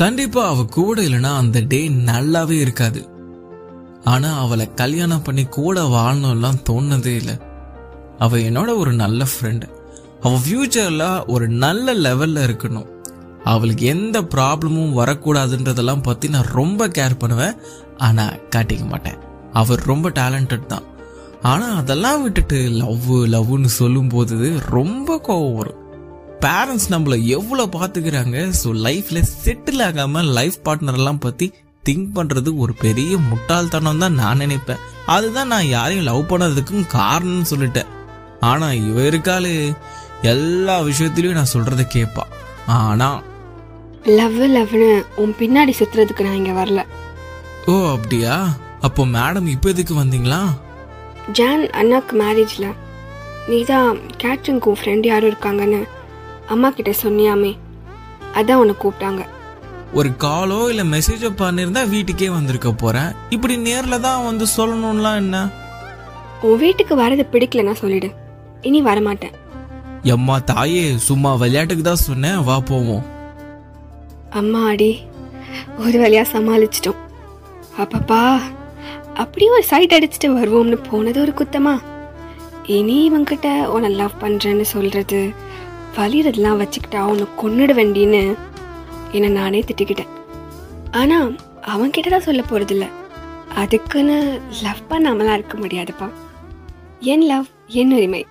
கண்டிப்பா அவ கூட இல்லைன்னா அந்த டே நல்லாவே இருக்காது. ஆனா அவளை கல்யாணம் பண்ணி கூட வாழணும்லாம் தோணுனதே இல்லை. அவ என்னோட ஒரு நல்ல ஃப்ரெண்டு அவ ஃபியூச்சர்ல ஒரு நல்ல லெவல்ல இருக்கணும். அவளுக்கு எந்த ப்ராப்ளமும் வரக்கூடாதுன்றதெல்லாம் பத்தி நான் ரொம்ப கேர் பண்ணுவேன். ஆனா காட்டிக்க மாட்டேன். அவர் ரொம்ப டேலண்டட் தான். ஆனா அதெல்லாம் விட்டுட்டு லவ் லவ்னு சொல்லும்போது ரொம்ப கோவம் வரும். பேரண்ட்ஸ் நம்மள எவ்வளவு பாத்துக்கிறாங்க ஸோ லைஃப்ல செட்டில் ஆகாம லைஃப் பார்ட்னர்லாம் பத்தி திங்க் பண்றது ஒரு பெரிய முட்டாள்தனம் தான் நான் நினைப்பேன். அதுதான் நான் யாரையும் லவ் பண்ணதுக்கும் காரணம்னு சொல்லிட்டேன். ஆனா இவ இருக்காளே. எல்லா விஷயத்திலயும் நான் சொல்றத கேட்பா ஆனா லவ் லவ்னு உன் பின்னாடி சுத்துறதுக்கு நான் இங்க வரல. ஓ அப்படியா? அப்போ மேடம் இப்போ எதுக்கு வந்தீங்களா? ஜான் அண்ணாக்கு மேரேஜ்ல நீ தான் கேட்ரிங்க்கு உன் ஃப்ரெண்ட் யாரும் இருக்காங்கன்னு அம்மா கிட்ட சொன்னியாமே. அதான் உன்னை கூப்பிட்டாங்க. ஒரு காலோ இல்ல மெசேஜோ பண்ணிருந்தா வீட்டுக்கே வந்திருக்க போறேன் இப்படி நேர்ல தான் வந்து சொல்லணும்லாம் என்ன? உன் வீட்டுக்கு வரது பிடிக்கலன்னா சொல்லிடு. இனி வரமாட்டேன். எம்மா தாயே சும்மா விளையாட்டுக்கு தான் சொன்னேன். வா போவோம். அம்மா அடி ஒரு வழியா சமாளிச்சிட்டோம். அப்பப்பா அப்படியே ஒரு சைட் அடிச்சுட்டு வருவோம்னு போனது ஒரு குத்தமா? இனி இவங்கிட்ட உன்னை லவ் பண்றேன்னு சொல்றது வலிறதெல்லாம் வச்சுக்கிட்டா உன்னை கொன்னுட வேண்டின்னு என்னை நானே திட்டிக்கிட்டேன். ஆனா அவன்கிட்ட தான் சொல்ல போகிறதில்ல அதுக்குன்னு லவ் பண்ணாமலாம் இருக்க முடியாதுப்பா. என் லவ் என் உரிமை.